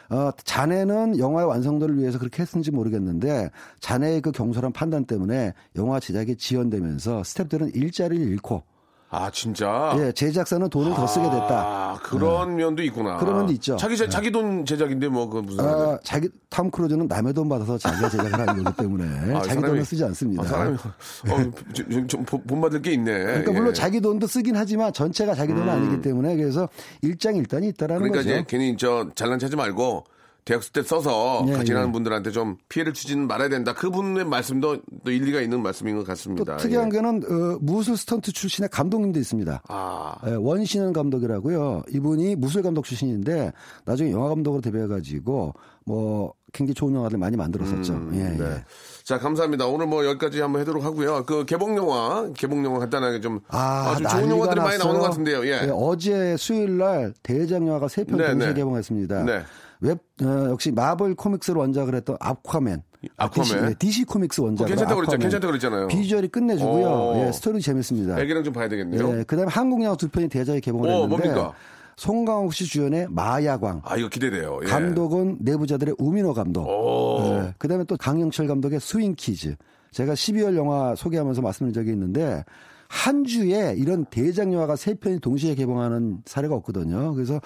어, 자네는 영화의 완성도를 위해서 그렇게 했는지 모르겠는데 자네의 그 경솔한 판단 때문에 영화 제작이 지연되면서 스탭들은 일자리를 잃고 아 진짜. 예, 제작사는 돈을 더 쓰게 됐다. 아, 그런 면도 있구나. 그런 면도 있죠. 자기 제- 자기 돈 제작인데 뭐 그 무슨. 아, 자기 탐 크루즈는 남의 돈 받아서 자기가 제작을 하는 거기 때문에 아, 자기 사람이- 돈을 쓰지 않습니다. 아, 사람이 어, 좀, 좀, 좀 본받을 게 있네. 그러니까 예. 물론 자기 돈도 쓰긴 하지만 전체가 자기 돈은 아니기 때문에 그래서 일장일단이 있다라는 그러니까 거죠. 이제 괜히 저 잘난 체하지 말고 대학생 때 써서 예, 일하는 예. 분들한테 좀 피해를 주지는 말아야 된다. 그분의 말씀도 또 일리가 있는 말씀인 것또 같습니다. 특이한 예. 게는 어, 무술 스턴트 출신의 감독님도 있습니다. 아, 예, 원신은 감독이라고요. 이분이 무술 감독 출신인데 나중에 영화 감독으로 데뷔해가지고 뭐 굉장히 좋은 영화들 많이 만들었었죠. 음, 예, 네. 예. 자, 감사합니다. 오늘 뭐 여기까지 한번 해도록 하고요. 그 개봉 영화, 개봉 영화 간단하게 좀 아, 아주 좋은 영화들이 많이 났어요. 나오는 것 같은데요. 예. 예, 어제 수요일 날 대작 영화가 세편 네, 동시에 네. 개봉했습니다. 네. 웹 어, 역시 마블 코믹스를 원작을 했던 아쿠아맨. 아쿠아맨? DC, 네, DC 코믹스 원작. 괜찮다고 그랬죠. 괜찮다고 그랬잖아요. 비주얼이 끝내주고요. 오. 예, 스토리 재밌습니다. 애기랑 좀 봐야 되겠네요. 예, 그다음에 한국 영화 두 편이 대작이 개봉을 오, 했는데 뭡니까? 송강호 씨 주연의 마약왕. 아, 이거 기대돼요. 예. 감독은 내부자들의 우민호 감독. 오. 예, 그다음에 또 강형철 감독의 스윙 키즈. 제가 12월 영화 소개하면서 말씀드린 적이 있는데 한 주에 이런 대작 영화가 세 편이 동시에 개봉하는 사례가 없거든요. 그래서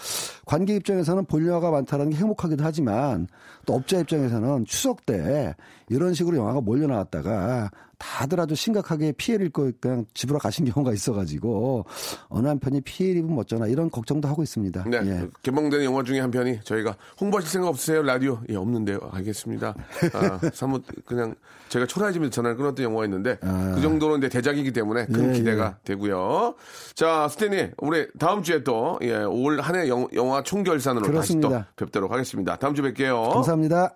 관객 입장에서는 볼 영화가 많다는 게 행복하기도 하지만 또 업자 입장에서는 추석 때 이런 식으로 영화가 몰려 나왔다가 다들 아주 심각하게 피해를 입고 그냥 집으로 가신 경우가 있어가지고 어느 한 편이 피해를 입으면 어쩌나 이런 걱정도 하고 있습니다. 네. 예. 개봉되는 영화 중에 한 편이 저희가 홍보하실 생각 없으세요? 라디오? 예, 없는데요. 알겠습니다. 아, 사뭇 그냥 제가 초라해지면서 전화를 끊었던 영화가 있는데 그 정도는 이제 대작이기 때문에 큰 아. 예, 기대가 되고요. 자, 스탠리, 우리 다음 주에 또, 예, 올한해 영화 총결산으로 다시 그렇습니다. 또 뵙도록 하겠습니다. 다음 주에 뵐게요. 감사합니다.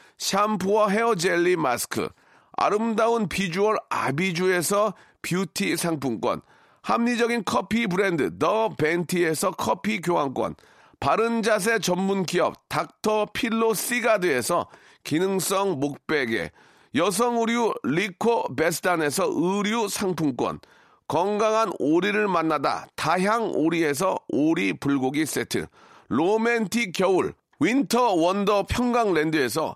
샴푸와 헤어 젤리 마스크, 아름다운 비주얼 아비주에서 뷰티 상품권, 합리적인 커피 브랜드 더 벤티에서 커피 교환권, 바른 자세 전문 기업 닥터 필로 시가드에서 기능성 목베개, 여성 의류 리코 베스단에서 의류 상품권, 건강한 오리를 만나다 다향 오리에서 오리 불고기 세트, 로맨틱 겨울 윈터 원더 평강랜드에서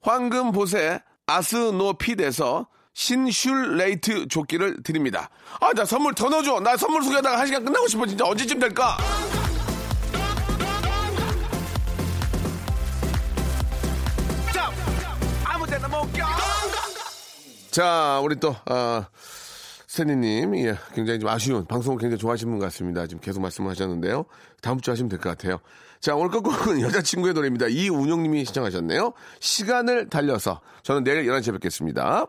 황금보세 아스노핏에서 신슐레이트 조끼를 드립니다. 아, 나 선물 더 넣어줘. 나 선물 소개하다가 한 시간 끝나고 싶어. 진짜 언제쯤 될까? 자, 우리 또, 아, 스탠리님, 예, 굉장히 좀 아쉬운, 방송을 굉장히 좋아하시는 분 같습니다. 지금 계속 말씀을 하셨는데요. 다음 주 하시면 될 것 같아요. 자, 오늘 끝곡은 여자친구의 노래입니다. 이운용님이 시청하셨네요. 시간을 달려서. 저는 내일 11시에 뵙겠습니다.